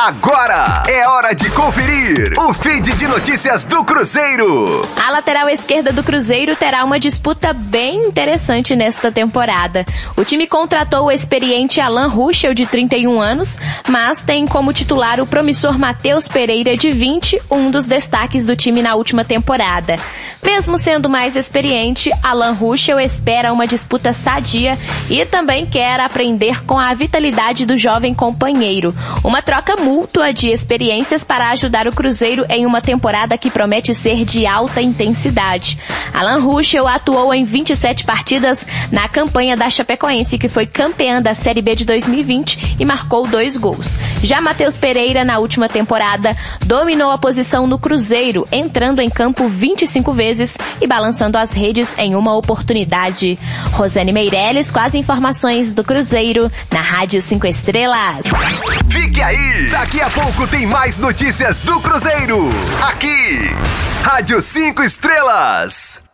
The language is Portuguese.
Agora é hora de conferir o feed de notícias do Cruzeiro. A lateral esquerda do Cruzeiro terá uma disputa bem interessante nesta temporada. O time contratou o experiente Alan Ruschel, de 31 anos, mas tem como titular o promissor Matheus Pereira, de 20, um dos destaques do time na última temporada. Mesmo sendo mais experiente, Alan Ruschel espera uma disputa sadia e também quer aprender com a vitalidade do jovem companheiro. Uma troca mútua de experiências para ajudar o Cruzeiro em uma temporada que promete ser de alta intensidade. Alan Ruschel atuou em 27 partidas na campanha da Chapecoense, que foi campeã da Série B de 2020 e marcou dois gols. Já Matheus Pereira, na última temporada, dominou a posição no Cruzeiro, entrando em campo 25 vezes e balançando as redes em uma oportunidade. Rosane Meirelles com as informações do Cruzeiro na Rádio 5 Estrelas. Fique aí! Daqui a pouco tem mais notícias do Cruzeiro. Aqui, Rádio 5 Estrelas.